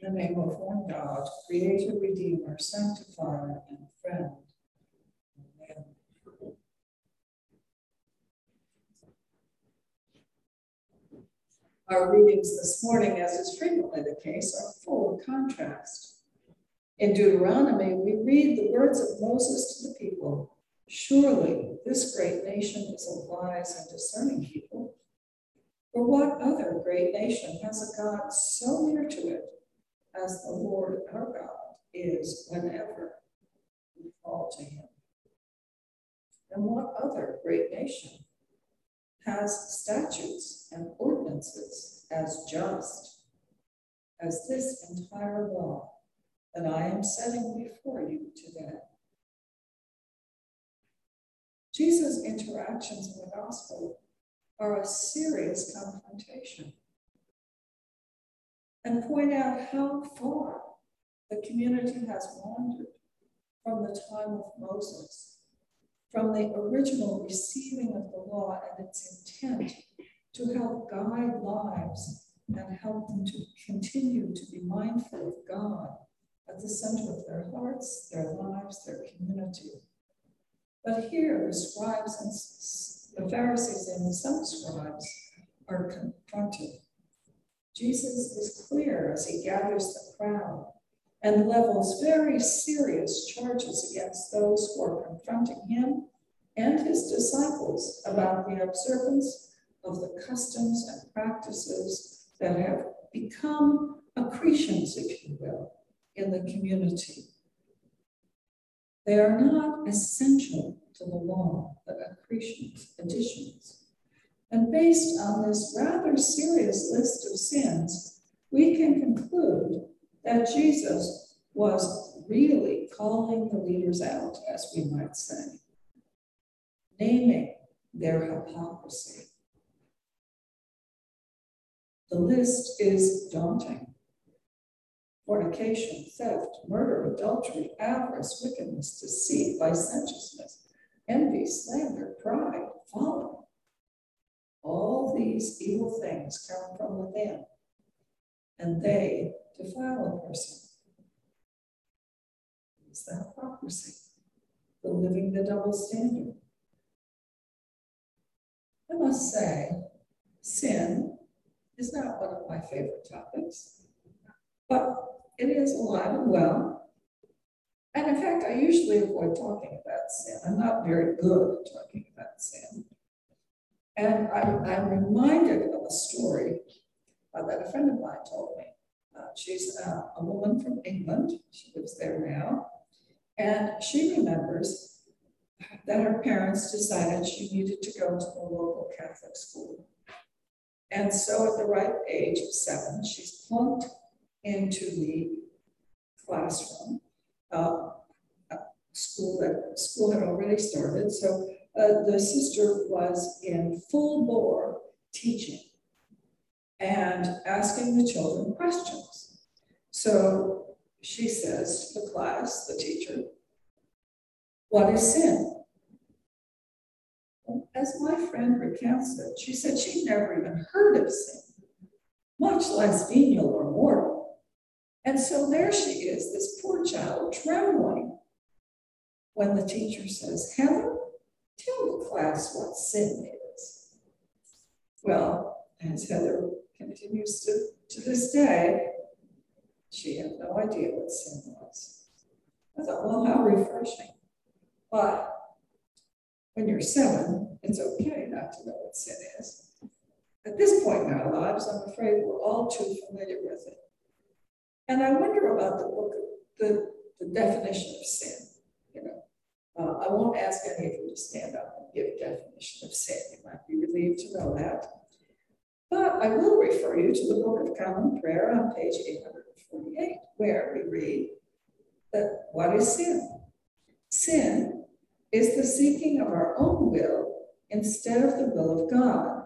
In the name of one God, Creator, Redeemer, Sanctifier, and Friend. Our readings this morning, as is frequently the case, are full of contrast. In Deuteronomy, we read the words of Moses to the people Surely this great nation is a wise and discerning people. For what other great nation has a God so near to it as the Lord our God is whenever we call to him. And what other great nation has statutes and ordinances as just as this entire law that I am setting before you today? Jesus' interactions in the gospel are a serious confrontation and point out how far the community has wandered from the time of Moses, from the original receiving of the law and its intent to help guide lives and help them to continue to be mindful of God at the center of their hearts, their lives, their community. But here, the scribes and the Pharisees and some scribes are confronted Jesus is clear as he gathers the crowd and levels very serious charges against those who are confronting him and his disciples about the observance of the customs and practices that have become accretions, if you will, in the community. They are not essential to the law, but accretions, additions. And based on this rather serious list of sins, we can conclude that Jesus was really calling the leaders out, as we might say, naming their hypocrisy. The list is daunting fornication, theft, murder, adultery, avarice, wickedness, deceit, licentiousness, envy, slander, pride, folly all these evil things come from within, and they defile a person. It's the hypocrisy, the living the double standard. I must say, sin is not one of my favorite topics, but it is alive and well. And in fact, I usually avoid talking about sin. I'm not very good at talking about sin. And I'm, I'm reminded of a story uh, that a friend of mine told me. Uh, she's uh, a woman from England. She lives there now. And she remembers that her parents decided she needed to go to the local Catholic school. And so at the ripe age of seven, she's plunked into the classroom. Uh, school that school had already started. So uh, the sister was in full bore teaching and asking the children questions. So she says to the class, the teacher, What is sin? as my friend recounts it, she said she'd never even heard of sin, much less venial or mortal. And so there she is, this poor child, trembling when the teacher says, Heather, Tell the class what sin is. Well, as Heather continues to, to this day, she had no idea what sin was. I thought, well, how refreshing. But when you're seven, it's okay not to know what sin is. At this point in our lives, I'm afraid we're all too familiar with it. And I wonder about the book, the, the definition of sin. Uh, I won't ask any of you to stand up and give a definition of sin. You might be relieved to know that. But I will refer you to the Book of Common Prayer on page 848, where we read that what is sin? Sin is the seeking of our own will instead of the will of God,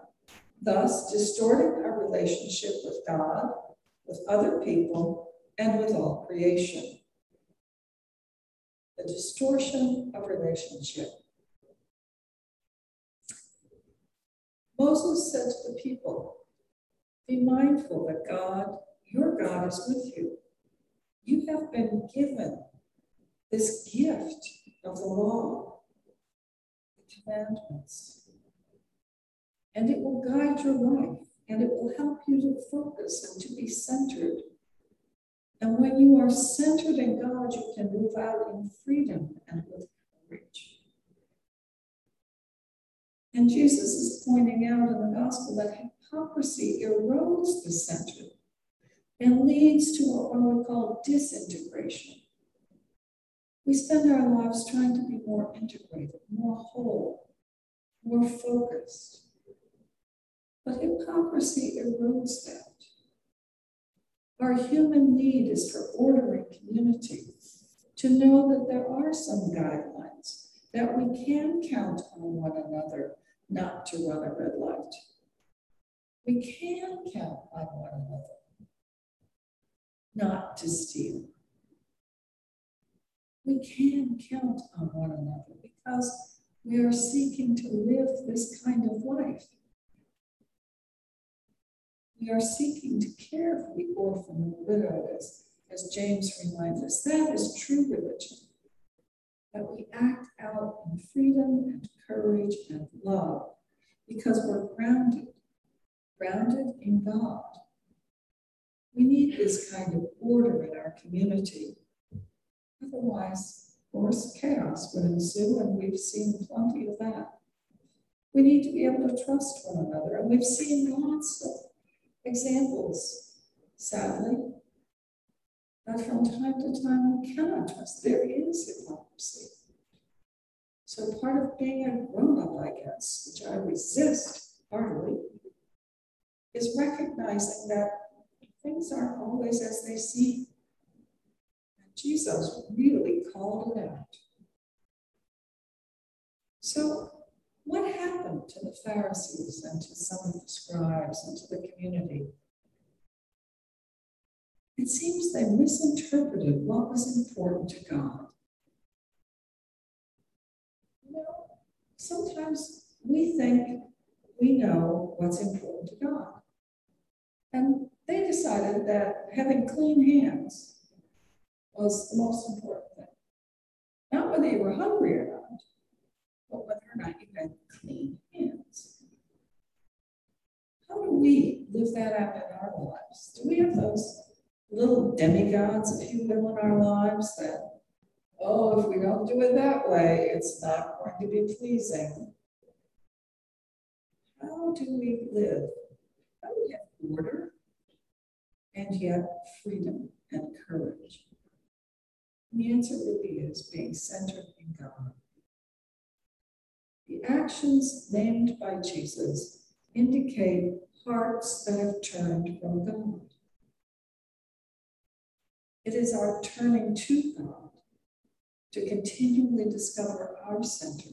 thus distorting our relationship with God, with other people, and with all creation the distortion of relationship. Moses said to the people, Be mindful that God, your God, is with you, You have been given this gift of the law, the commandments. And it will guide your life and it will help you to focus and to be centered. And when you are centered in God, you can move out in freedom and with courage. And Jesus is pointing out in the gospel that hypocrisy erodes the center and leads to what one would call disintegration. We spend our lives trying to be more integrated, more whole, more focused. But hypocrisy erodes that. Our human need is for order and community, to know that there are some guidelines, that we can count on one another not to run a red light. We can count on one another not to steal. We can count on one another because we are seeking to live this kind of life. We are seeking to care for the orphan and the widow, as, as James reminds us. That is true religion. That we act out in freedom and courage and love because we're grounded, grounded in God. We need this kind of order in our community. Otherwise, of course, chaos would ensue, and we've seen plenty of that. We need to be able to trust one another, and we've seen lots of examples, sadly, that from time to time we cannot trust. There is hypocrisy. So part of being a grown-up, I guess, which I resist heartily, is recognizing that things aren't always as they seem. And Jesus really called it out. So what happened to the Pharisees and to some of the scribes and to the community? It seems they misinterpreted what was important to God. You know, sometimes we think we know what's important to God. And they decided that having clean hands was the most important thing. Not whether you were hungry or not, but whether or not you had clean hands. How do we live that out in our lives? Do we have those little demigods, if you will, in our lives that, oh, if we don't do it that way, it's not going to be pleasing? How do we live? How do we have order and yet freedom and courage? The answer really is being centered in God. The actions named by Jesus indicate hearts that have turned from God. It is our turning to God to continually discover our center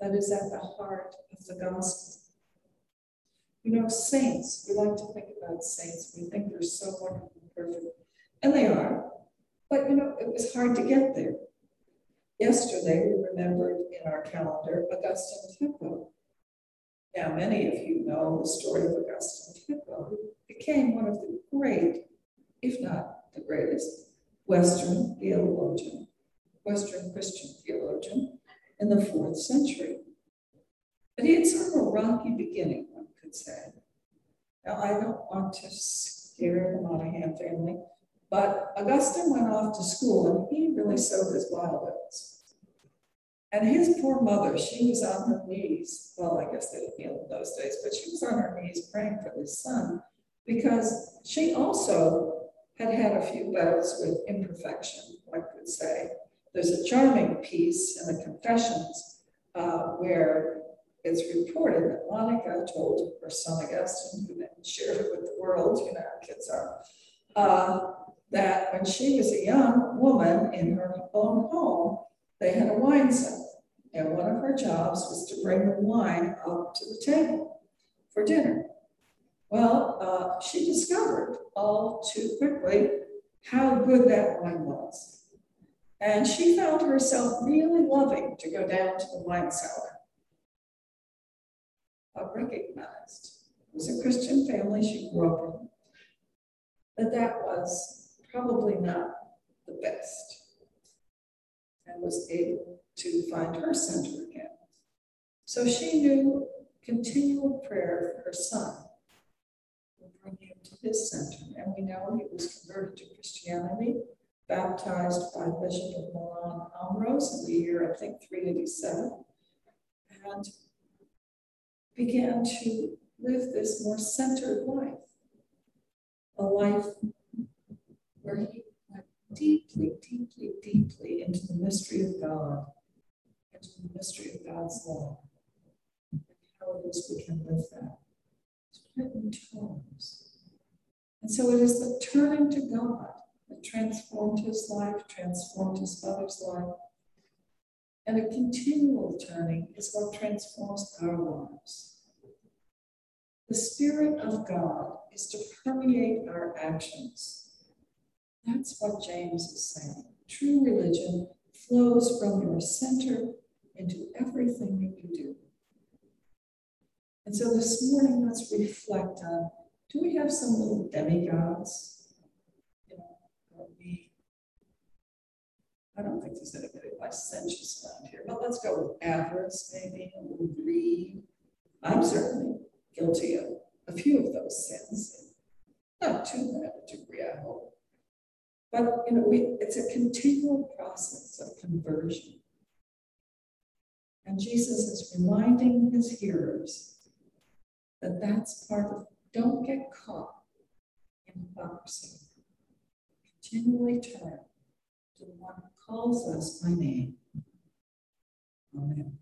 that is at the heart of the gospel. You know, saints, we like to think about saints, we think they're so wonderful and perfect, and they are. But you know, it was hard to get there. Yesterday, we remembered in our calendar Augustine Hippo. Now, many of you know the story of Augustine Hippo, who became one of the great, if not the greatest, Western theologian, Western Christian theologian in the fourth century. But he had sort of a rocky beginning, one could say. Now, I don't want to scare the Monahan family, but Augustine went off to school and he really sowed his wild oats. And his poor mother, she was on her knees. Well, I guess they didn't kneel in those days, but she was on her knees praying for this son because she also had had a few battles with imperfection, one could say. There's a charming piece in the Confessions uh, where it's reported that Monica told her son Augustine, who then shared it with the world, you know how kids are, uh, that when she was a young woman in her own home, they had a wine cellar. And one of her jobs was to bring the wine up to the table for dinner. Well, uh, she discovered all too quickly how good that wine was. And she found herself really loving to go down to the wine cellar. But recognized it was a Christian family she grew up in, that that was probably not the best and was able to find her center again. So she knew continual prayer for her son would bring him to his center. And we know he was converted to Christianity, baptized by Bishop of Milan Ambrose in the year, I think, 387, and began to live this more centered life, a life where he went deeply, deeply, deeply into the mystery of God, into the mystery of God's law, and how it is we can live that. It's written tomes. And so it is the turning to God that transformed his life, transformed his mother's life. And a continual turning is what transforms our lives. The Spirit of God is to permeate our actions. That's what James is saying. True religion flows from your center into everything that you do. And so this morning, let's reflect on do we have some little demigods? You know, I don't think there's anybody licentious around here, but let's go with avarice, maybe, a little greed. I'm certainly guilty of a few of those sins. Not to a degree, I hope. But you know, we, it's a continual process of conversion. And Jesus is reminding his hearers that that's part of, don't get caught in hypocrisy. Continually turn to the one who calls us by name. Amen.